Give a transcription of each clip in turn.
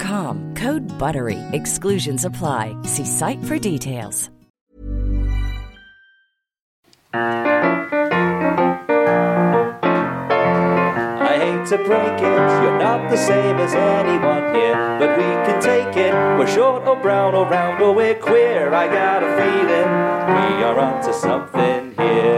Code BUTTERY. Exclusions apply. See site for details. I hate to break it, you're not the same as anyone here, but we can take it. We're short or brown or round or we're queer. I got a feeling we are onto something here.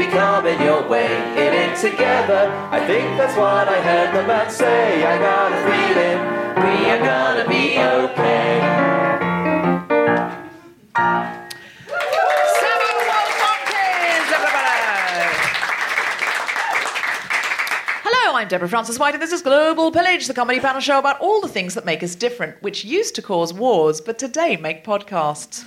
Be coming your way. In it together, I think that's what I heard the man say. I got a feeling we are gonna be okay. I'm Deborah Frances-White, and this is Global Pillage, the comedy panel show about all the things that make us different, which used to cause wars, but today make podcasts.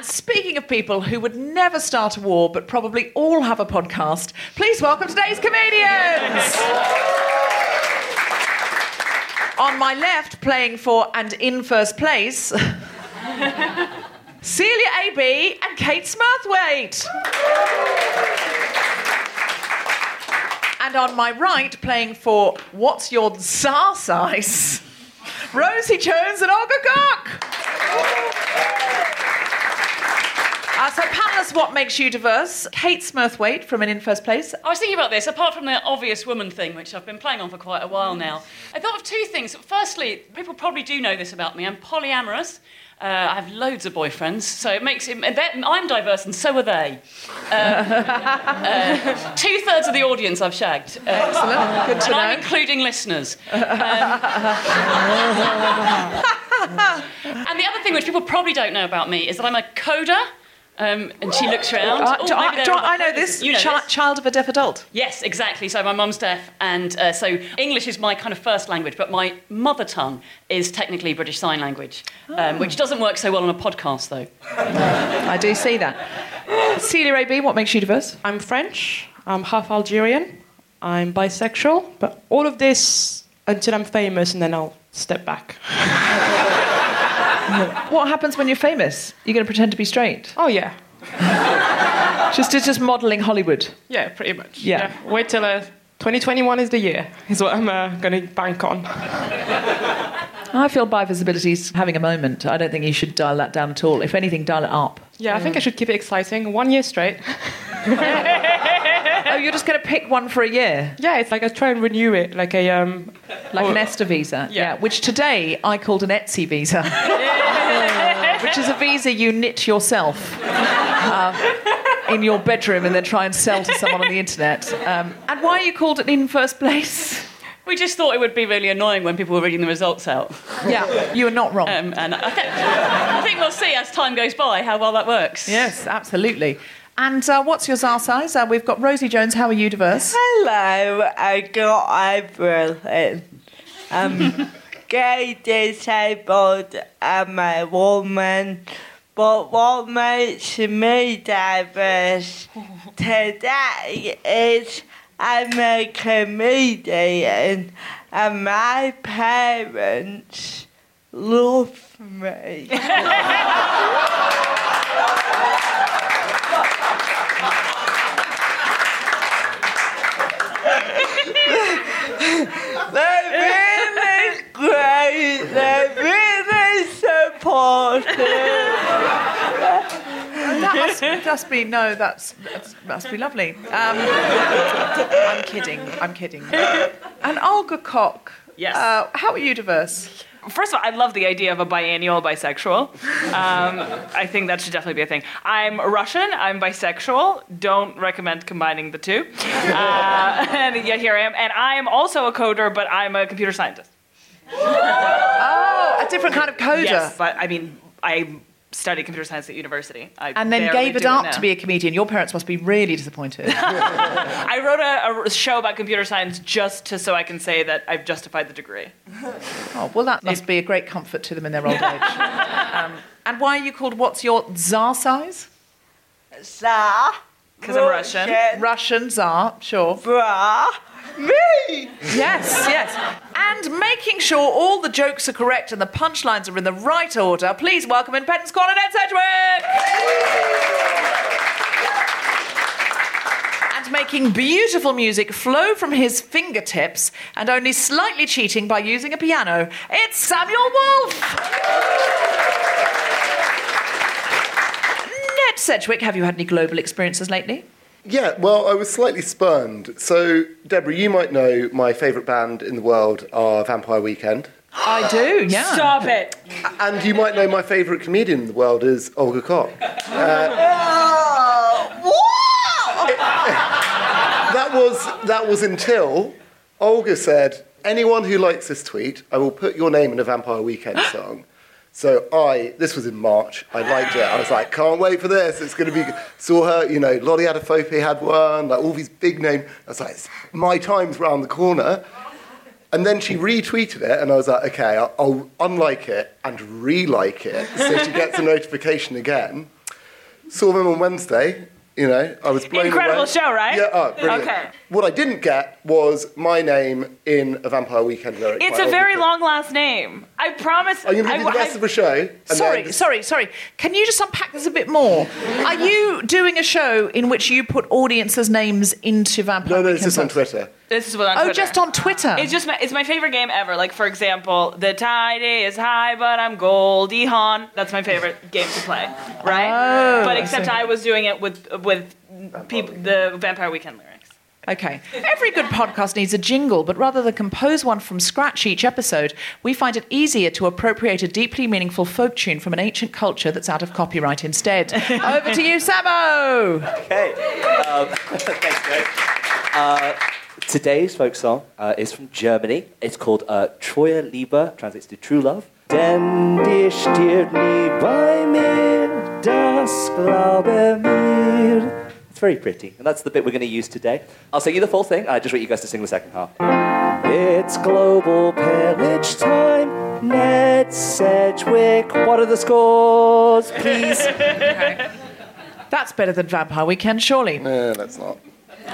And speaking of people who would never start a war, but probably all have a podcast, please welcome today's comedians. On my left, playing for and in first place, Celya AB and Kate Smurthwaite. And on my right, playing for What's Your Tsar Size? Rosie Jones and Olga Koch. Uh, so, panelists, what makes you diverse? Kate Smurthwaite from an In First Place. I was thinking about this, apart from the obvious woman thing, which I've been playing on for quite a while now. I thought of two things. Firstly, people probably do know this about me. I'm polyamorous. Uh, I have loads of boyfriends, so it makes it. I'm diverse, and so are they. Uh, uh, Two thirds of the audience I've shagged. Uh, Excellent. Good to and I'm including listeners. Um, and the other thing which people probably don't know about me is that I'm a coder. Um, and she looks around. Uh, Oh, do, I, do I- I know this? You know Chi- this. Child of a deaf adult. Yes, exactly. So my mum's deaf, and uh, so English is my kind of first language, but my mother tongue is technically British Sign Language, um, which doesn't work so well on a podcast, though. I do see that. Celya AB, what makes you diverse? I'm French. I'm half Algerian. I'm bisexual. But all of this until I'm famous, and then I'll step back. What happens when you're famous? You're going to pretend to be straight? Oh yeah, Just, it's just modelling Hollywood. yeah, pretty much. Yeah. Wait till uh, 2021 is the year. Is what I'm uh, going to bank on. I feel bi visibility's having a moment. I don't think you should dial that down at all. If anything, dial it up. Yeah, I think I should keep it exciting. One year straight. Oh, you're just going to pick one for a year? Yeah, it's like I try and renew it, like a um, Like Oh. an ESTA visa? Yeah. Which today I called an Etsy visa. Which is a visa you knit yourself. uh, in your bedroom and then try and sell to someone on the internet. Um, and why are you called it in first place? We just thought it would be really annoying when people were reading the results out. Yeah, you were not wrong. Um, and I, th- I think we'll see as time goes by how well that works. yes, absolutely. And uh, what's your czar size? Uh, we've got Rosie Jones. How are you diverse? Hello, I got eyebrows. Um, gay, disabled, I'm a woman. But what makes me diverse today is I'm a comedian and my parents love me. Really great. They're really supportive. That must, must be no. That's, that's must be lovely. Um, I'm kidding. I'm kidding. And Olga Koch. Yes. Uh, how are you diverse? First of all, I love the idea of a biannual bisexual. Um, I think that should definitely be a thing. I'm Russian. I'm bisexual. Don't recommend combining the two. Uh, and yet here I am. And I am also a coder, but I'm a computer scientist. Oh, a different kind of coder. Yes, but I mean, I studied computer science at university. I And then gave it up now. to be a comedian. Your parents must be really disappointed. I wrote a, a show about computer science just to so I can say that I've justified the degree. oh, well, that must be a great comfort to them in their old age. Um, and why are you called? What's your czar size? Sa. 'Cause I'm Russian. Russian czar, sure. Bra. Me. Yes, yes. And making sure all the jokes are correct and the punchlines are in the right order, please welcome in Pedant's Corner, Ned Sedgwick! And making beautiful music flow from his fingertips and only slightly cheating by using a piano, it's Samuel Wolf! Ned Sedgwick, have you had any global experiences lately? Yeah, well, I was slightly spurned. So, Deborah, you might know my favourite band in the world are Vampire Weekend. I do, yeah. Stop it. And you might know my favourite comedian in the world is Olga Koch. Uh, that was that was until Olga said, "Anyone who likes this tweet, I will put your name in a Vampire Weekend song." So I, this was in March. I liked it. I was like, can't wait for this. It's going to be. good." Saw her, you know, Lolly Adefope had one, like all these big names. I was like, my time's round the corner. And then she retweeted it, and I was like, okay, I'll, I'll unlike it and re-like it, so she gets a notification again. Saw them on Wednesday. You know, I was blown Incredible away. show, right? Yeah, oh, brilliant. Okay. What I didn't get was my name in a Vampire Weekend lyric. It's a very Koch. long last name. I promise. I'm going to I- you the rest I- of the show. Sorry, then- sorry, sorry. Can you just unpack this a bit more? Are you doing a show in which you put audiences' names into Vampire No, no, it's Weekend just on? Twitter. This is what on Oh, Twitter. just on Twitter. It's just my, it's my favorite game ever. Like for example, the tide is high, but I'm Goldie Hawn. That's my favorite game to play, right? Oh, but except see. I was doing it with with people the Vampire Weekend lyrics. Okay. Every good podcast needs a jingle, but rather than compose one from scratch each episode, we find it easier to appropriate a deeply meaningful folk tune from an ancient culture that's out of copyright instead. Over to you, Sabo! Okay. Um, thanks, guys. Uh, today's folk song uh, is from Germany. It's called uh, Treue Liebe, translates to True Love. Denn dir stirbt nie bei mir, das glaube mir. It's very pretty, and that's the bit we're going to use today. I'll sing you the full thing, I just want you guys to sing the second half. It's global pillage time. Ned Sedgwick, what are the scores, please? That's better than Vampire Weekend, surely. No, that's not.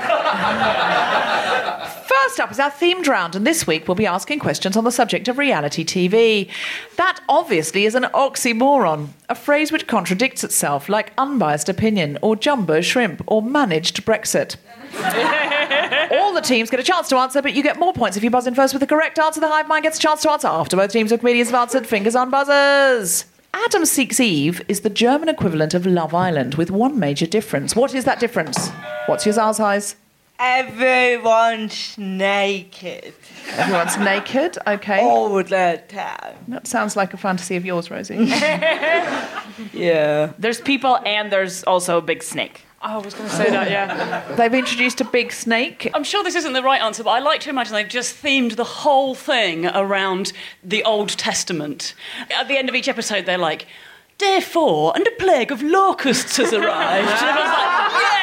First up is our themed round, and this week we'll be asking questions on the subject of reality TV. That obviously is an oxymoron, a phrase which contradicts itself, like unbiased opinion, or jumbo shrimp, or managed Brexit. All the teams get a chance to answer, but you get more points if you buzz in first with the correct answer. The hive mind gets a chance to answer after both teams of comedians have answered. Fingers on buzzers. Adam Seeks Eve is the German equivalent of Love Island, with one major difference. What is that difference? What's your Tsar size? Everyone's naked Everyone's naked. Okay. all the time. That sounds like a fantasy of yours, Rosie. Yeah. There's people and there's also a big snake. Oh, I was going to say that, yeah. They've introduced a big snake. I'm sure this isn't the right answer, but I like to imagine they've just themed the whole thing around the Old Testament. At the end of each episode, they're like, Day four, and a plague of locusts has arrived. and everyone's like, yes, at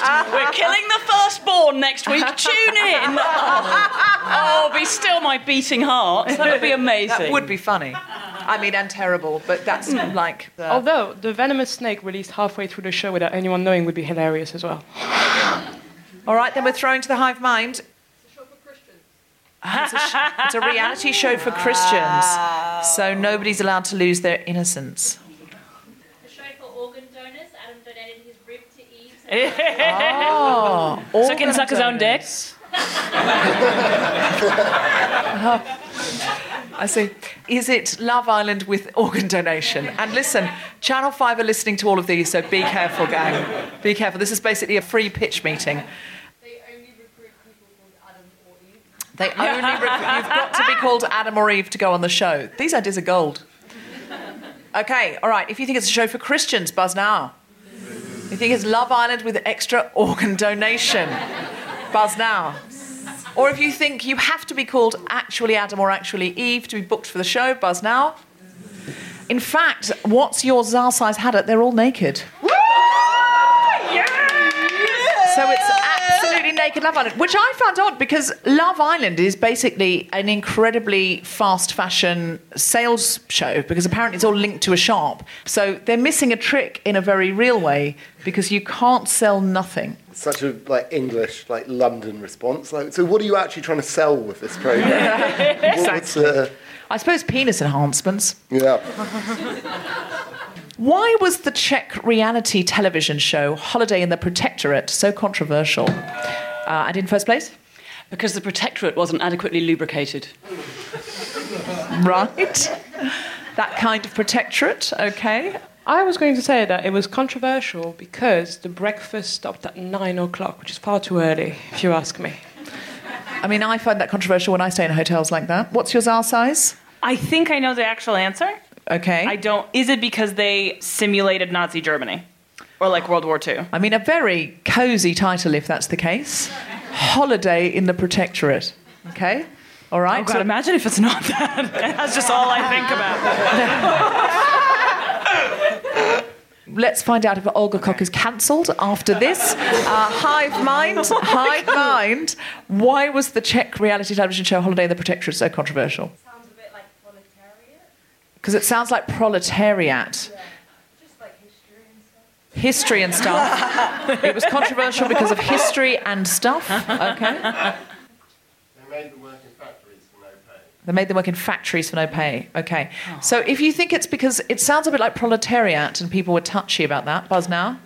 last, we're killing the firstborn next week. Tune in. Oh, oh, be still my beating heart. That would be amazing. That would be funny. I mean, and terrible, but that's hmm. like the. Although the venomous snake released halfway through the show without anyone knowing would be hilarious as well. All right, then we're throwing to the hive mind. It's a, sh- it's a reality show for Christians, so nobody's allowed to lose their innocence. The show for organ donors, Adam donated his rib to So Oh, So he can suck his own dick? I see. Is it Love Island with organ donation? And listen, Channel 5 are listening to all of these, so be careful, gang. Be careful. This is basically a free pitch meeting. They only recruit, people called Adam or Eve. They only you've got to be called Adam or Eve to go on the show. These ideas are gold. Okay, all right. If you think it's a show for Christians, buzz now. You think it's Love Island with extra organ donation, buzz now. Or if you think you have to be called actually Adam or actually Eve to be booked for the show, buzz now. In fact, what's your Zar size haddock? They're all naked. So it's absolutely naked Love Island, which I found odd because Love Island is basically an incredibly fast fashion sales show because apparently it's all linked to a shop. So they're missing a trick in a very real way because you can't sell nothing. Such a like English, like London response. Like, so what are you actually trying to sell with this program? What- what's, uh, I suppose penis enhancements. yeah. Why was the Czech reality television show Holiday in the Protectorate so controversial? Uh, and in first place? Because the protectorate wasn't adequately lubricated. Right. that kind of protectorate, okay. I was going to say that it was controversial because the breakfast stopped at nine o'clock, which is far too early, if you ask me. I mean, I find that controversial when I stay in hotels like that. What's your Zar size? I think I know the actual answer. Okay. I don't. Is it because they simulated Nazi Germany? Or like World War II? I mean, a very cosy title if that's the case. Holiday in the Protectorate. Okay? All right. Oh, God, imagine if it's not that. That's just all I think about. Let's find out if Olga Koch is cancelled after this. Uh, Hive Mind, Hive Mind. Why was the Czech reality television show Holiday in the Protectorate so controversial? Sounds a bit like proletariat. Because it sounds like proletariat. Just like history and stuff. History and stuff. it was controversial because of history and stuff. Okay. They made them work in factories for no pay. They made them work in factories for no pay. Okay. So if you think it's because it sounds a bit like proletariat and people were touchy about that, buzz now.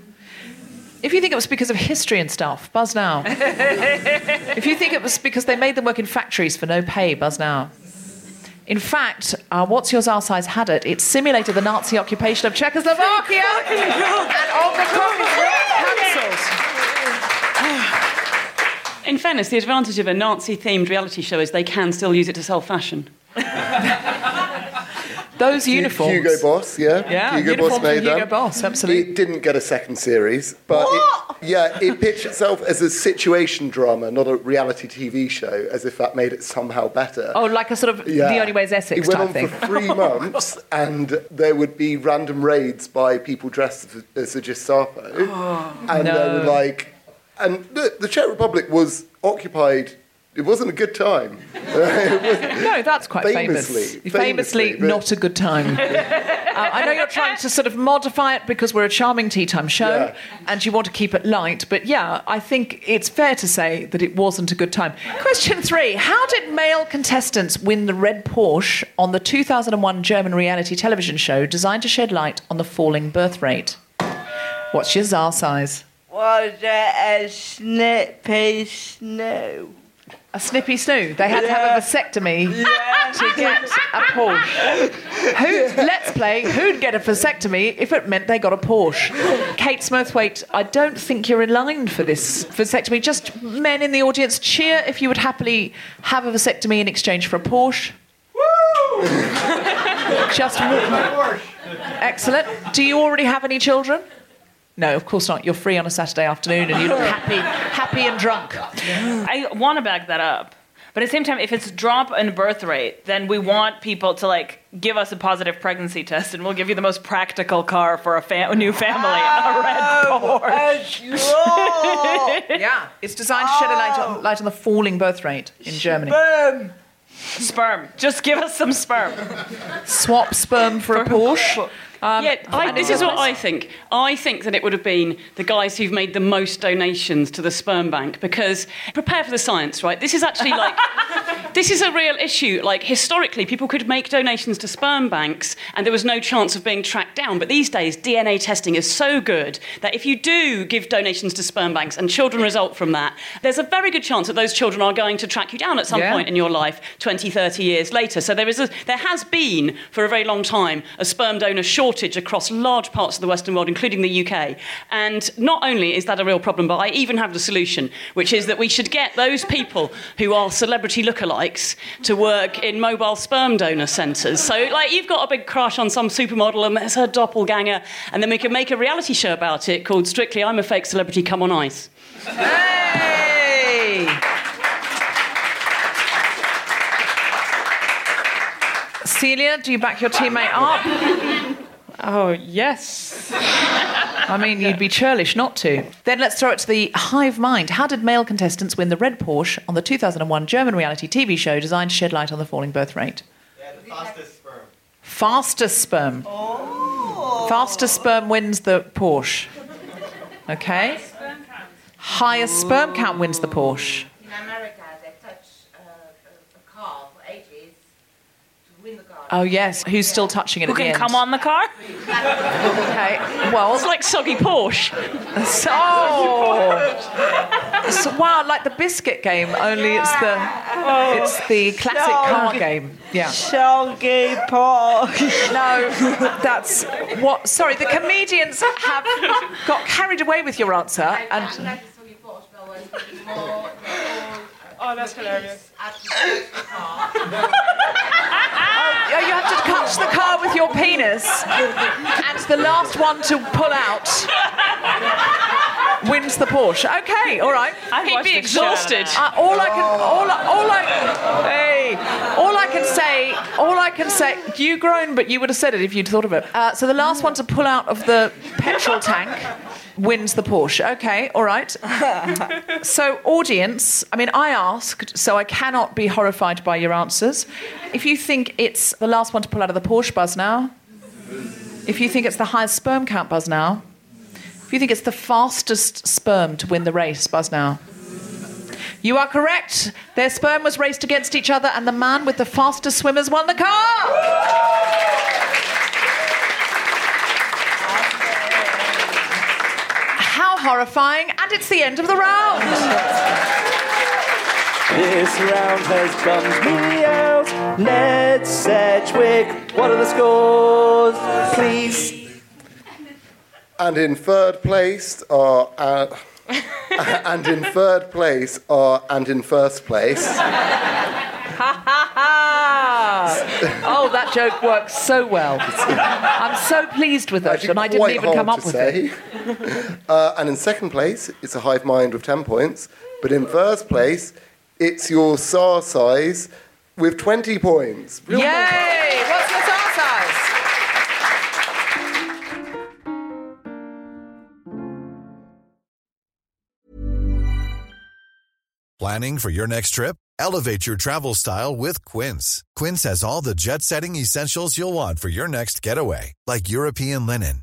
If you think it was because of history and stuff, buzz now. if you think it was because they made them work in factories for no pay, buzz now. In fact, uh, What's Your Zar Size had it. It simulated the Nazi occupation of Czechoslovakia. and Olga Koch is. In fairness, the advantage of a Nazi themed reality show is they can still use it to sell fashion. Those uniforms. Hugo Boss, yeah. Yeah, Hugo uniforms Boss made from Hugo them. Boss, absolutely. It didn't get a second series, but it, yeah, it pitched itself as a situation drama, not a reality TV show, as if that made it somehow better. Oh, like a sort of Yeah. The Only Way is Essex It went on thing. for three months, and there would be random raids by people dressed as, as the Gestapo, and they no. were like, and the, the Czech Republic was occupied. It wasn't a good time. No, that's quite Famously, famous. Famously, famously, but- not a good time. Uh, I know you're trying to sort of modify it because we're a charming tea time show Yeah. and you want to keep it light, but yeah, I think it's fair to say that it wasn't a good time. Question three How did male contestants win the red Porsche on the 2001 German reality television show designed to shed light on the falling birth rate? What's your Zar size? Was it a snippy snow? A snippy snoo. They had to have a vasectomy to get a Porsche. Who, let's play who'd get a vasectomy if it meant they got a Porsche. Kate Smurthwaite, I don't think you're in line for this vasectomy. Just men in the audience, cheer if you would happily have a vasectomy in exchange for a Porsche. Woo! Just Porsche. excellent. Do you already have any children? No, of course not. You're free on a Saturday afternoon and you look happy, happy and drunk. I want to back that up. But at the same time, if it's drop in birth rate, then we want people to like give us a positive pregnancy test, and we'll give you the most practical car for a fa- new family, a oh, red Porsche. Yeah, it's designed to shed a light on, oh. light on the falling birth rate in Germany. Boom. Sperm. Just give us some sperm. Swap sperm for a Porsche. Um, yeah, I, this is what I think. I think that it would have been the guys who've made the most donations to the sperm bank because prepare for the science, right? This is actually like this is a real issue. Like historically, people could make donations to sperm banks and there was no chance of being tracked down. But these days, DNA testing is so good that if you do give donations to sperm banks and children result from that, there's a very good chance that those children are going to track you down at some Yeah. point in your life 20, 30 years later. So there is a, there has been for a very long time a sperm donor shortage across large parts of the Western world, including the UK. And not only is that a real problem, but I even have the solution, which is that we should get those people who are celebrity lookalikes to work in mobile sperm donor centres. So, like, you've got a big crush on some supermodel and there's her doppelganger, and then we can make a reality show about it called Strictly I'm a Fake Celebrity, Come on Ice. Hey! Celia, do you back your teammate up? Oh, yes. I mean, you'd be churlish not to. Then let's throw it to the hive mind. How did male contestants win the red Porsche on the 2001 German reality TV show designed to shed light on the falling birth rate? Fastest sperm. Fastest sperm. Oh. Fastest sperm wins the Porsche. Okay. Highest sperm count wins the Porsche. In America, they touch uh, a, a car for ages to win the car. Oh yes, who's still touching it Who at the can end? come on the car? Okay. Well, It's like soggy Porsche. so, so wow, like the biscuit game, only it's the oh. it's the classic car game. Yeah. Soggy Porsche. No, that's what. Sorry, the comedians have got carried away with your answer, I and like the soggy Porsche, but when it's more, Oh, that's hilarious. Oh, you have to touch the car with your penis, and the last one to pull out wins the Porsche. Okay, all right. I'd He'd be the shit out of exhausted. Uh, all I can, all, all I, hey, all I can say, all I can say. You groan, but you would have said it if you'd thought of it. Uh, so the last one to pull out of the petrol tank wins the Porsche. Okay, all right. So audience, I mean, I asked, so I cannot be horrified by your answers. If you think it's the last one to pull out of the Porsche, buzz now. If you think it's the highest sperm count, buzz now. If you think it's the fastest sperm to win the race, buzz now. You are correct. Their sperm was raced against each other, and the man with the fastest swimmers won the car. How horrifying! And it's the end of the round. This round has bummed me out. Ned Sedgwick, what are the scores? Please. And in third place are. Uh, and in third place are. And in first place. Ha ha ha! Oh, that joke works so well. I'm so pleased with it, and I didn't even come up to with say. it. uh, and in second place, it's a hive mind with 10 points. But in first place, it's your Tsar size with 20 points. Real Yay! What's your Tsar size? Planning for your next trip? Elevate your travel style with Quince. Quince has all the jet setting essentials you'll want for your next getaway, like European linen,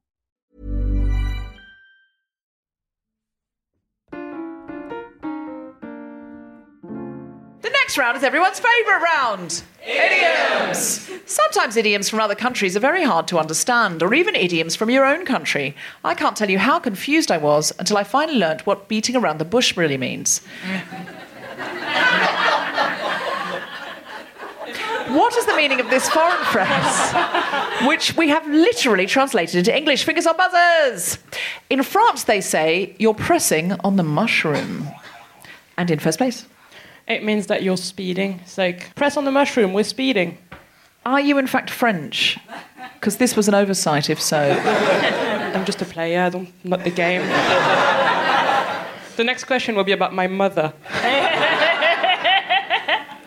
Next round is everyone's favourite round idioms. Sometimes idioms from other countries are very hard to understand, or even idioms from your own country. I can't tell you how confused I was until I finally learnt what beating around the bush really means. What is the meaning of this foreign phrase, which we have literally translated into English? Fingers on buzzers. In France, they say, you're pressing on the mushroom. And in first place. It means that you're speeding. It's like, press on the mushroom, we're speeding. Are you, in fact, French? Because this was an oversight, if so. I'm just a player, I don't, the game. the next question will be about my mother.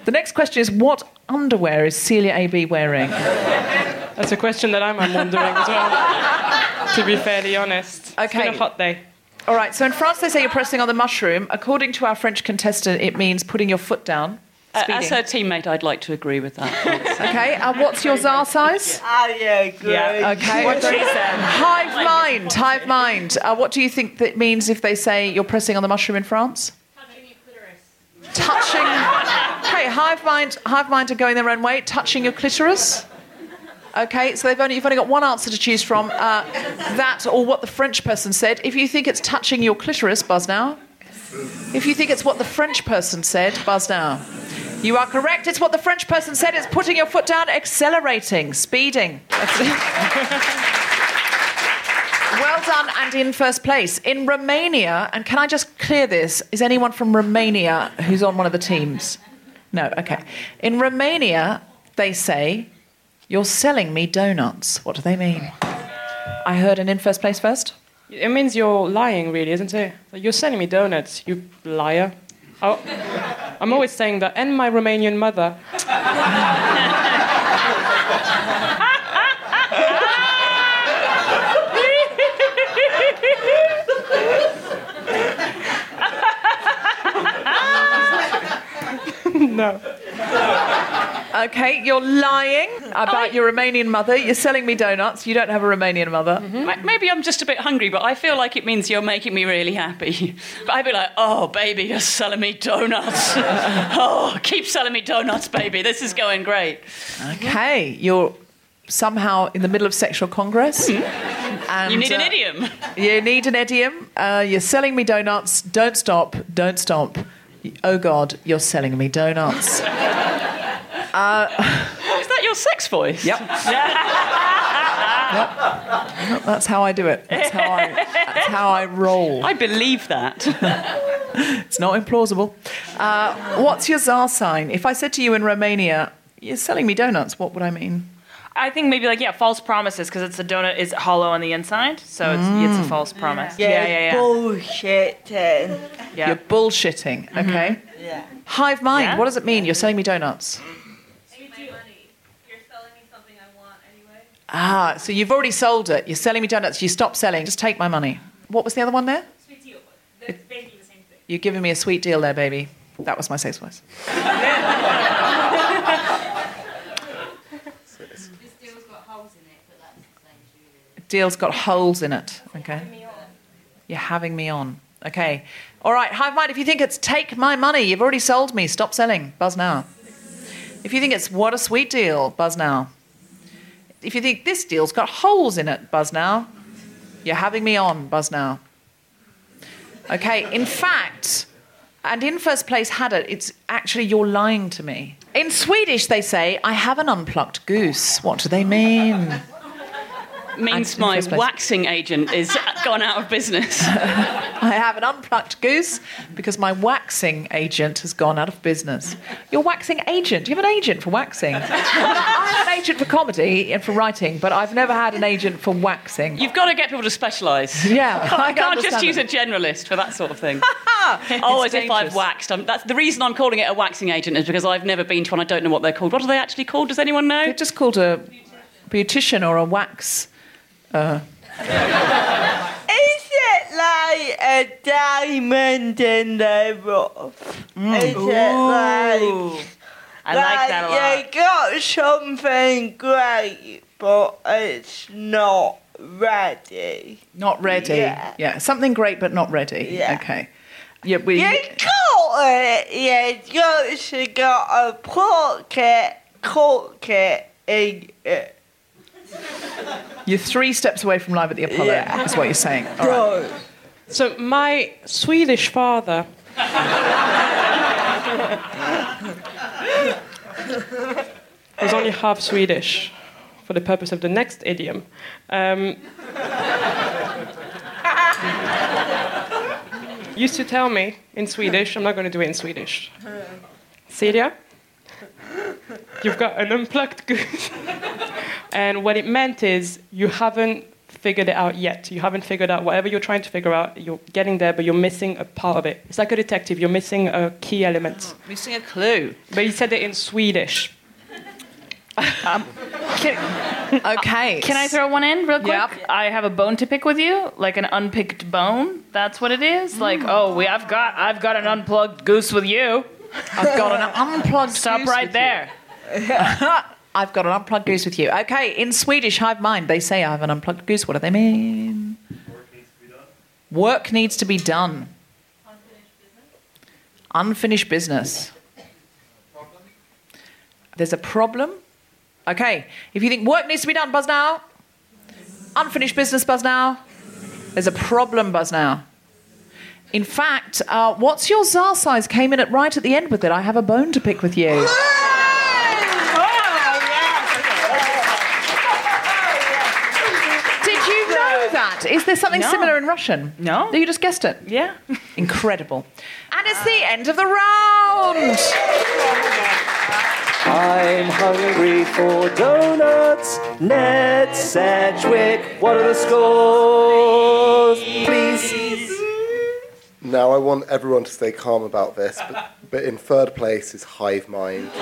The next question is what underwear is Celya AB wearing? That's a question that I'm, I'm wondering as well, to be fairly honest. It's Okay. been a hot day. All right, so in France they say you're pressing on the mushroom. According to our French contestant, it means putting your foot down. Uh, Speeding. as her teammate, I'd like to agree with that. Okay, uh, what's your czar size? Ah, yeah, good. Yeah. Okay. What she said. Hive mind, hive mind. Uh, what do you think that means if they say you're pressing on the mushroom in France? Touching your clitoris. Touching. Okay, hive mind, hive mind are going their own way. Touching your clitoris. Okay, so only, you've only got one answer to choose from. Uh, that or what the French person said. If you think it's touching your clitoris, buzz now. If you think it's what the French person said, buzz now. You are correct. It's what the French person said. It's putting your foot down, accelerating, speeding. Well done, and in first place. In Romania, and can I just clear this? Is anyone from Romania who's on one of the teams? No, okay. In Romania, they say, You're selling me donuts. What do they mean? I heard an in first place first. It means you're lying, really, isn't it? You're sending me donuts, you liar. Oh, I'm always saying that, and my Romanian mother. no. Okay, you're lying about your Romanian mother. You're selling me donuts. You don't have a Romanian mother. Ma- Maybe I'm just a bit hungry, but I feel like it means you're making me really happy. But I'd be like, oh, baby, you're selling me donuts. oh, keep selling me donuts, baby. This is going great. Okay, you're somehow in the middle of sexual congress. And, you need an uh, idiom. You need an idiom. Uh, you're selling me donuts. Don't stop. Don't stop. Oh God, you're selling me donuts. Is that your sex voice? Yep. That's how I do it. That's how I, that's how I roll. I believe that. It's not implausible. Uh, what's your czar sign? If I said to you in Romania, you're selling me donuts, what would I mean? I think maybe like yeah, false promises because it's a donut is hollow on the inside, so it's it's a false promise. Yeah, yeah, yeah. yeah. bullshit. Yeah. You're bullshitting, okay? Yeah. Hive mind, Yeah? what does it mean? You're selling me donuts. You're selling me something I want anyway. Ah, so you've already sold it. You're selling me donuts. You stop selling. Just take my money. What was the other one there? Sweet deal. That's basically the same thing. You're giving me a sweet deal there, baby. That was my sex voice. Deal's got holes in it. Okay. You're having me on. Okay. All right, Hive Mind, if you think it's take my money, you've already sold me, stop selling. Buzz now. If you think it's what a sweet deal, buzz now. If you think this deal's got holes in it, buzz now. You're having me on, buzz now. Okay, in fact, and in first place had it, it's actually you're lying to me. In Swedish, they say, I have an unplucked goose. What do they mean? Means my waxing agent is gone out of business. I have an unplucked goose because my waxing agent has gone out of business. Your waxing agent? You have an agent for waxing? I have an agent for comedy and for writing, but I've never had an agent for waxing. You've got to get people to specialise. Yeah, I I can't just use a generalist for that sort of thing. oh, as if I've waxed. I'm, that's the reason I'm calling it a waxing agent is because I've never been to one. I don't know what they're called. What are they actually called? Does anyone know? They're just called a beautician or a wax. Uh, Is it like a diamond in the rough? Is it like. I like that a lot. You got something great, but it's not ready. not ready. Yeah. yeah. something great but not ready. Yeah. Okay. Yeah, we. You got it. Yeah, You got it, cook it, eat it. You're three steps away from live at the Apollo. Yeah. Is what you're saying. All right. So my Swedish father was only half Swedish for the purpose of the next idiom. Um, used to tell me in Swedish, I'm not going to do it in Swedish. Celia, you've got an unplugged goose. and what it meant is you haven't figured it out yet. You haven't figured out whatever you're trying to figure out. You're getting there, but you're missing a part of it. It's like a detective, you're missing a key element. Missing a clue. But he said it in Swedish. Um, okay. Can I throw one in real quick? Yep. I have a bone to pick with you, like an unpicked bone. That's what it is. Like, mm. oh, we, I've got, I've got an unplugged goose with you. I've got an unplugged Stop goose right with you. there. I've got an unplugged goose with you. Okay, in Swedish hive mind, they say I have an unplugged goose. What do they mean? Work needs to be done. Unfinished business. There's a problem. Okay, if you think work needs to be done, buzz now. Unfinished business, buzz now. There's a problem, buzz now. In fact, uh, what's your czar size came in at right at the end with it. I have a bone to pick with you. Did you know that? Is there something No. similar in Russian? No. You just guessed it. Yeah. Incredible. And it's the end of the round. I'm hungry for donuts. Ned Sedgwick, what are the scores? Please. Now I want everyone to stay calm about this, but, but in third place is Hive Mind. with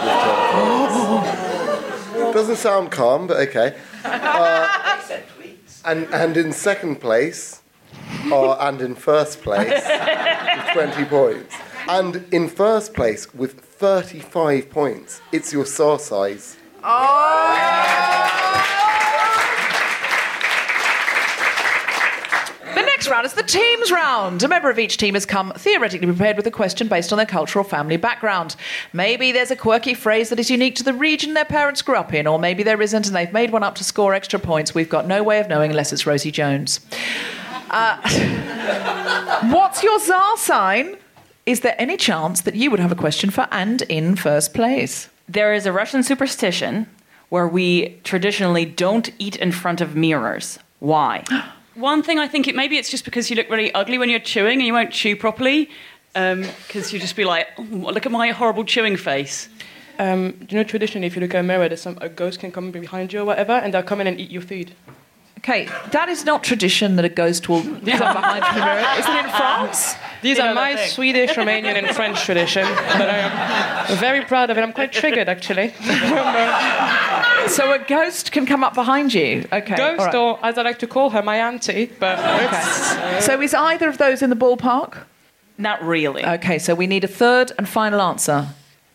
Doesn't sound calm, but okay. Uh, and and in second place, uh, and in first place, with 20 points. And in first place with 35 points, it's your Tsar size. The next round is the teams round. A member of each team has come theoretically prepared with a question based on their cultural family background. Maybe there's a quirky phrase that is unique to the region their parents grew up in, or maybe there isn't and they've made one up to score extra points. We've got no way of knowing unless it's Rosie Jones. Uh, what's your czar sign? Is there any chance that you would have a question for and in first place? There is a Russian superstition where we traditionally don't eat in front of mirrors. Why? One thing I think it maybe it's just because you look really ugly when you're chewing and you won't chew properly because you just be like, oh, look at my horrible chewing face. Um, you know traditionally, if you look at a mirror, there's some a ghost can come behind you or whatever, and they'll come in and eat your food. Okay, that is not tradition that a ghost will come behind you in the mirror. Is it in France? These You are my thing. Swedish, Romanian, and French tradition, but I am very proud of it. I'm quite triggered, actually. So a ghost can come up behind you. Okay. Ghost, all right. or as I like to call her, my auntie. But Okay. So is either of those in the ballpark? Not really. Okay, so we need a third and final answer.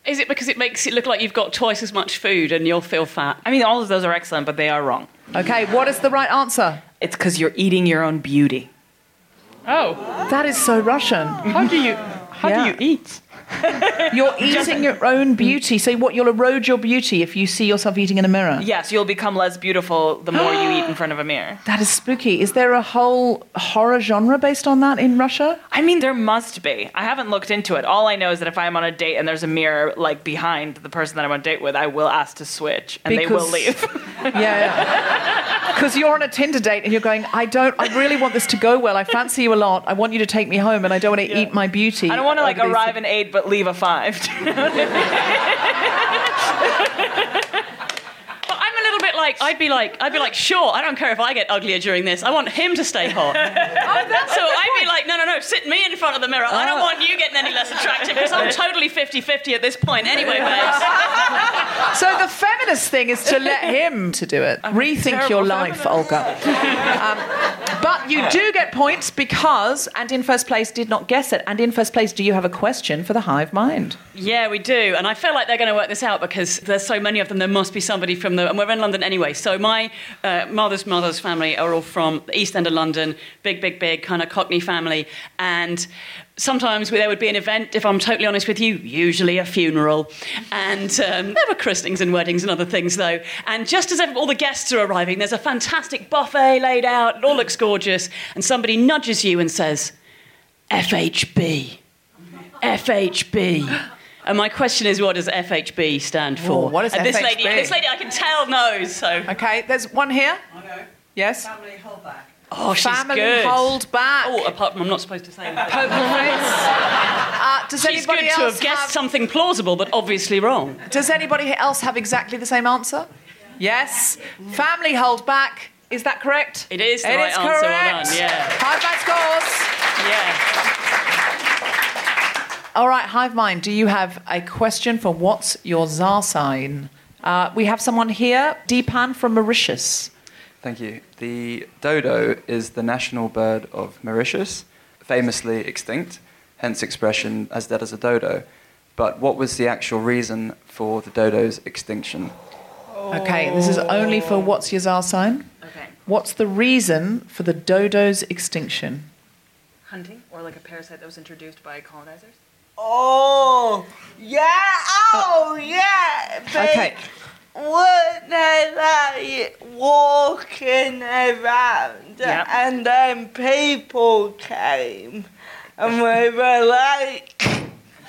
Is it because it makes it look like you've got twice as much food and you'll feel fat? I mean, all of those are excellent, but they are wrong. Okay, what is the right answer? It's because you're eating your own beauty. oh, That is so Russian. how do you how Yeah. do you eat? You're eating your own beauty. So what? You'll erode your beauty if you see yourself eating in a mirror. Yes, you'll become less beautiful the more you eat in front of a mirror. That is spooky. Is there a whole horror genre based on that in Russia? I mean, there must be. I haven't looked into it. All I know is that if I'm on a date and there's a mirror like behind the person that I'm on a date with, I will ask to switch, and they will leave. Yeah. Because you're on a Tinder date and you're going, I don't, I really want this to go well. I fancy you a lot. I want you to take me home and I don't want to eat my beauty. I don't want to like arrive these- arrive but leave a five. But I'm a little bit like I'd be like I'd be like sure I don't care if I get uglier during this I want him to stay hot. so I'd be like no no no sit me in front of the mirror I don't want you getting any less attractive because I'm totally 50-50 at this point anyway babes. So the feminist thing is to let him to do it. Rethink your life, Olga. Um, but you do get points because, and in first place, did not guess it. And in first place, do you have a question for the hive mind? Yeah, we do. And I feel like they're going to work this out because there's so many of them. There must be somebody from the. And we're in London anyway. Anyway, so my uh, mother's mother's family are all from the East End of London. Big, big, big kind of Cockney family. And sometimes there would be an event, if I'm totally honest with you, usually a funeral. And um, there were christenings and weddings and other things, though. And just as all the guests are arriving, there's a fantastic buffet laid out. It all looks gorgeous. And somebody nudges you and says, FHB. FHB. And my question is, what does FHB stand for? Oh, what is and this Lady, this lady, I can tell knows. So. Okay, there's one here. Yes? Family holdback. Oh, she's Family good. hold back. Oh, apart from I'm not supposed to say that. Poker face. Uh, does She's anybody good to else have guessed have- something plausible, but obviously wrong. Does anybody else have exactly the same answer? Yes. Family hold back. Is that correct? It is the It right is answer. Well correct. done, yeah. High five scores. Yeah. All right, Hive Mind, do you have a question for what's your Tsar sign? Uh, we have someone here, Deepan from Mauritius. Thank you. The dodo is the national bird of Mauritius, famously extinct, hence expression as dead as a dodo. But what was the actual reason for the dodo's extinction? Okay, this is only for what's your Tsar sign? Okay. What's the reason for the dodo's extinction? Hunting or like a parasite that was introduced by colonizers? Oh, yeah. Oh, yeah. They Okay. Were they like walking around Yep. and then people came and we were like,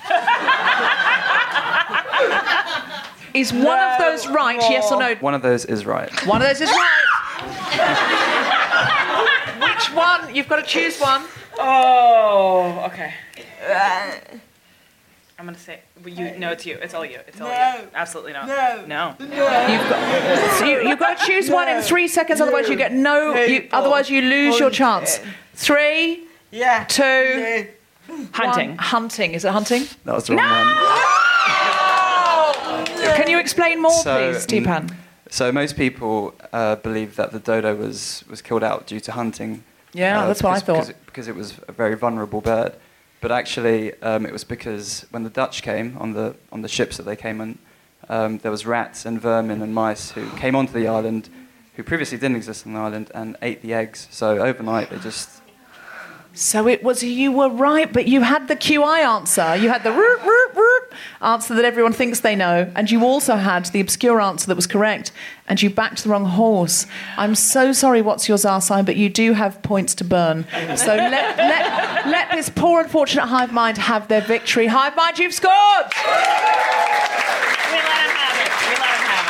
Is one of those right, yes or no? One of those is right. One of those is right. Which one? You've got to choose one. Oh, okay. uh, I'm gonna say, but you. No, it's you. It's all you. It's all No. you. Absolutely not. No. No. You've got, so you, you've got to choose one in three seconds, otherwise you get no. You, otherwise you lose your chance. Three, yeah. two, yeah. Hunting. one. Hunting. Is it hunting? That was the wrong one. Can you explain more, So, please, Deepan? So most people uh, believe that the dodo was, was killed out due to hunting. Yeah, uh, that's what I thought. Because it, because it was a very vulnerable bird. But actually, um, it was because when the Dutch came on the, on the ships that they came on, um, there was rats and vermin and mice who came onto the island, who previously didn't exist on the island, and ate the eggs. So overnight, they just So it was you were right, but you had the QI answer. You had the root, root, roop answer that everyone thinks they know, and you also had the obscure answer that was correct, and you backed the wrong horse. I'm so sorry, what's your Tsar sign, but you do have points to burn. So let, let, let this poor unfortunate hive mind have their victory. Hive mind, you've scored! We let him have it. We let him have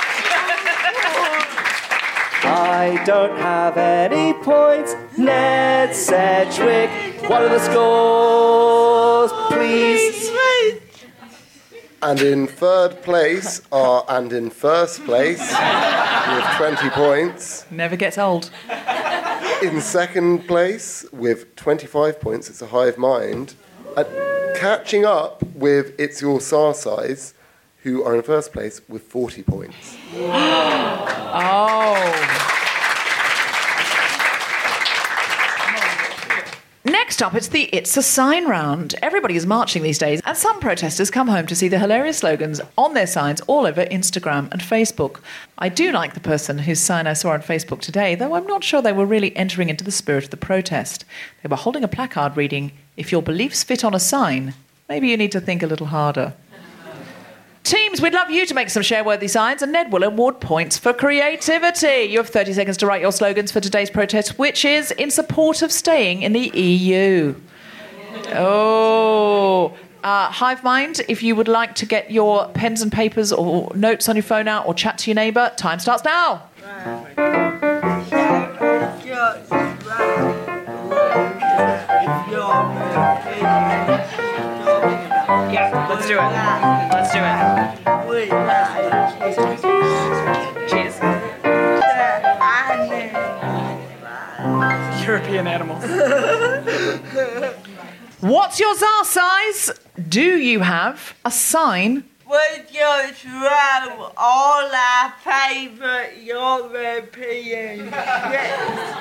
I don't have any points. Ned Sedgwick, what are the scores, please? And in third place are, and in first place with 20 points. Never gets old. In second place with 25 points, it's a hive mind. Catching up with It's Your Tsar Size, who are in first place with 40 points. Oh. Next up, it's the It's a Sign round. Everybody is marching these days, and some protesters come home to see the hilarious slogans on their signs all over Instagram and Facebook. I do like the person whose sign I saw on Facebook today, though I'm not sure they were really entering into the spirit of the protest. They were holding a placard reading, If your beliefs fit on a sign, maybe you need to think a little harder. Teams, we'd love you to make some share-worthy signs, and Ned will award points for creativity. You have 30 seconds to write your slogans for today's protest, which is in support of staying in the EU. Oh. Uh, Hive Mind, if you would like to get your pens and papers or notes on your phone out or chat to your neighbour, time starts now. it. Yeah, let's do it. Let's do it. Cheese. European animals. What's your Tsar size? Do you have a sign we just wrote all our favourite European trips.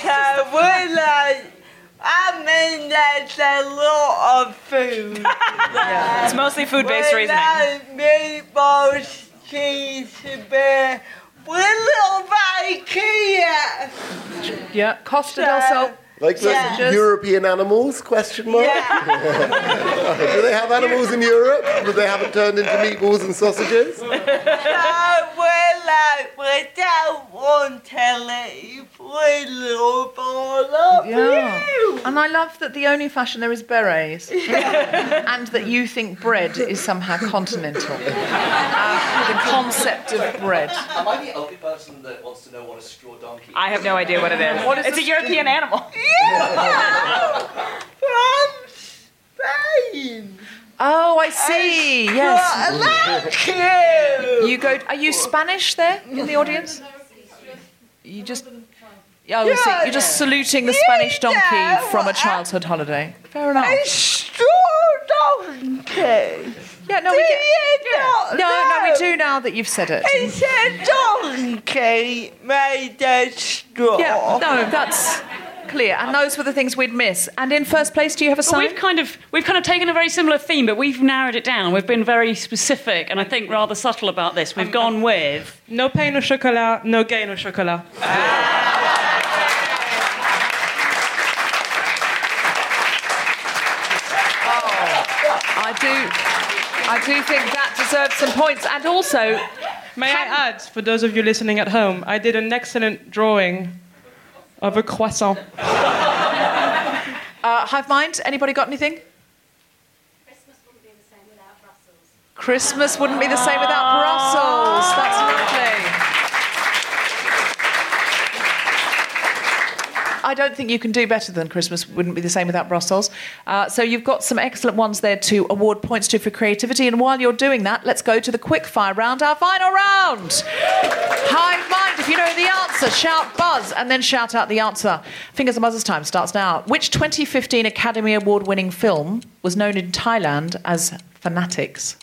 so we're like, uh, I mean, there's a lot of food. Yeah. It's mostly food-based we reasoning. Like meatballs, cheese, beer. We're little IKEA. Yeah, Costa del Sol. Like the Yeah. European animals? Question mark. Do they have animals in Europe that they haven't turned into meatballs and sausages? so we're like, we don't want to leave. We love all of Yeah. you. And I love that the only fashion there is berets. and that you think bread is somehow continental. Uh, the concept of bread. Am I the only person that wants to know what a straw donkey Is? I have no idea what it is. What is it's a this- European animal. From Spain. Oh, I see. Yes. Thank you. You go. Are you Spanish there in the audience? You just. Oh, I see. You're just saluting the Spanish donkey from a childhood holiday. Fair enough. A straw donkey. Yeah, no, Do we get. not No, no, we do now that you've said it. It's a donkey made of straw. Yeah, no, that's clear. And those were the things we'd miss. And in first place, do you have a But sign? we've kind of we've kind of taken a very similar theme, but we've narrowed it down. We've been very specific and I think rather subtle about this. We've um, gone with No pain no chocolat, no gain no chocolat. Oh, I do. I do think that deserves some points. And also, May I add, for those of you listening at home, I did an excellent drawing of a croissant. uh, Hive Mind, anybody got anything? Christmas wouldn't be the same without Brussels. Christmas wouldn't be the same without Brussels. That's lovely. I don't think you can do better than Christmas wouldn't be the same without Brussels. Uh, so you've got some excellent ones there to award points to for creativity. And while you're doing that, let's go to the quick fire round, our final round. Hive mind, you know the answer, shout buzz and then shout out the answer. Fingers and buzzers time starts now. Which 2015 Academy Award winning film was known in Thailand as Fanatics?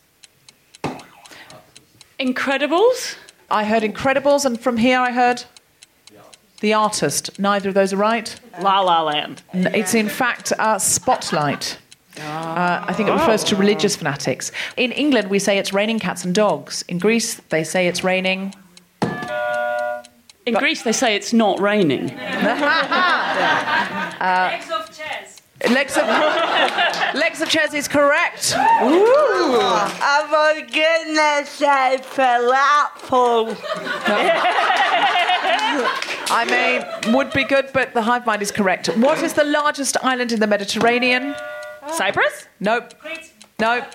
Incredibles. I heard Incredibles, and from here I heard The Artist. Neither of those are right. La La Land. It's in fact uh, Spotlight. Uh, I think it refers to religious fanatics. In England, we say it's raining cats and dogs. In Greece, they say it's raining. In Greece, they say it's not raining. Uh, of chairs. Legs of, legs of chairs is correct. Ooh. I'm gonna say falafel. I mean, would be good, but the hive mind is correct. What is the largest island in the Mediterranean? Cyprus? Nope. Nope.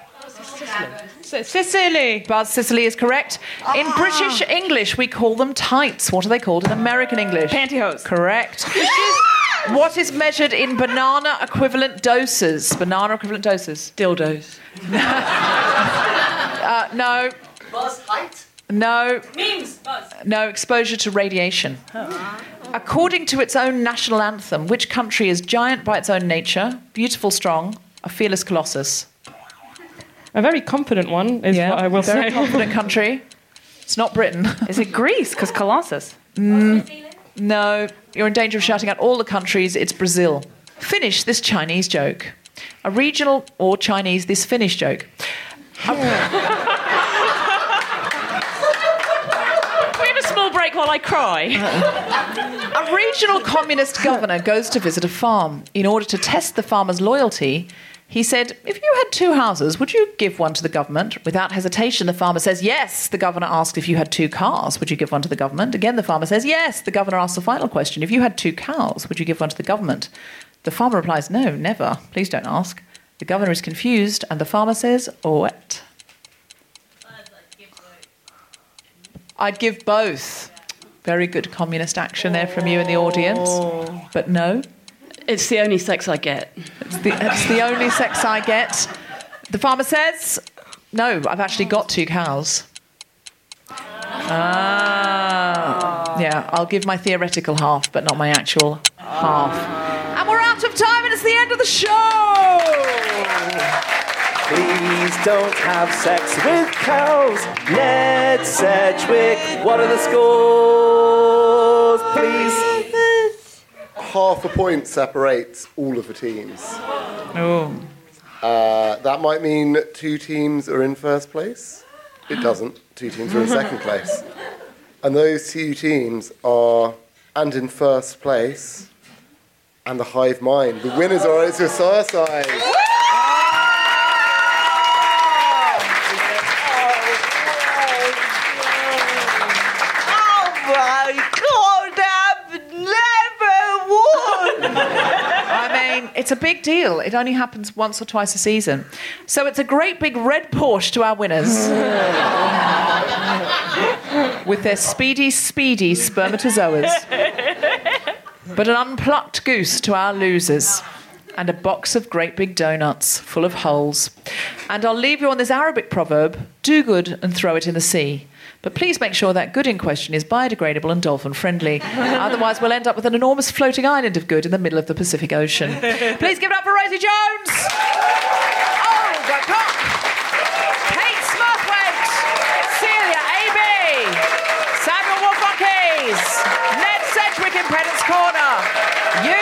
Sicily. Buzz Sicily is correct. In British English, we call them tights. What are they called in American English? Pantyhose. Correct. what is measured in banana equivalent doses? Banana equivalent doses. Dildos. Uh, no. Buzz height? No. Memes. Buzz. No exposure to radiation. According to its own national anthem, which country is giant by its own nature, beautiful, strong, a fearless colossus? A very confident one is what I will very say. confident country. It's not Britain. Is it Greece? Because Colossus. Mm. No, you're in danger of shouting out all the countries. It's Brazil. Finish this Chinese joke. A regional or Chinese this Finnish joke. Can we have a small break while I cry? A regional communist governor goes to visit a farm. In order to test the farmer's loyalty, he said, If you had two houses, would you give one to the government? Without hesitation, the farmer says, Yes. The governor asks, If you had two cars, would you give one to the government? Again, the farmer says, Yes. The governor asks the final question, If you had two cows, would you give one to the government? The farmer replies, No, never. Please don't ask. The governor is confused, and the farmer says, What? I'd give both. Very good communist action there from you in the audience. Oh. But no. It's the only sex I get. It's the, it's the only sex I get. The farmer says, No, I've actually got two cows. Ah. Yeah, I'll give my theoretical half, but not my actual half. And we're out of time, and it's the end of the show. Please don't have sex with cows. Ned Sedgwick, what are the scores? Please. Half a point separates all of the teams. Oh. Uh, that might mean two teams are in first place. It doesn't. Two teams are in second place. And those two teams are, and in first place, and the Hive Mind. The winners are It's Your Suicide. It's a big deal. It only happens once or twice a season. So it's a great big red Porsche to our winners. With their speedy, speedy spermatozoas. But an unplucked goose to our losers. And a box of great big donuts full of holes. And I'll leave you on this Arabic proverb do good and throw it in the sea. But please make sure that good in question is biodegradable and dolphin friendly. Otherwise, we'll end up with an enormous floating island of good in the middle of the Pacific Ocean. Please give it up for Rosie Jones! Oh, Olga Koch! Kate Smurthwaite! Celya AB Samuel Wolf! Ned Sedgwick in Pedant's Corner! You,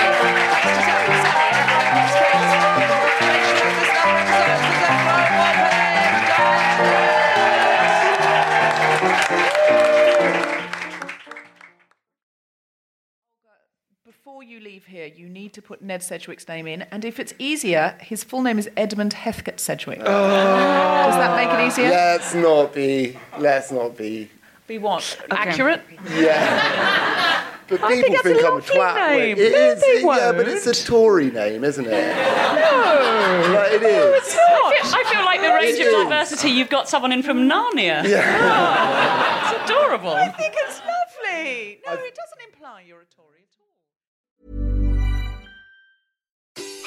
need to put Ned Sedgwick's name in, and if it's easier, his full name is Edmund Heathcote Sedgwick. Oh. Does that make it easier? Let's not be. Let's not be. Be what? Accurate? Yeah. But I think people that's a think, I'm a lovely twat. name. It No, is. they yeah, but it's a Tory name, isn't it? No. Like, it is. I feel, I feel like the range It of is. diversity, you've got someone in from Narnia. Yeah. It's adorable. I think it's lovely. No, it doesn't imply you're a Tory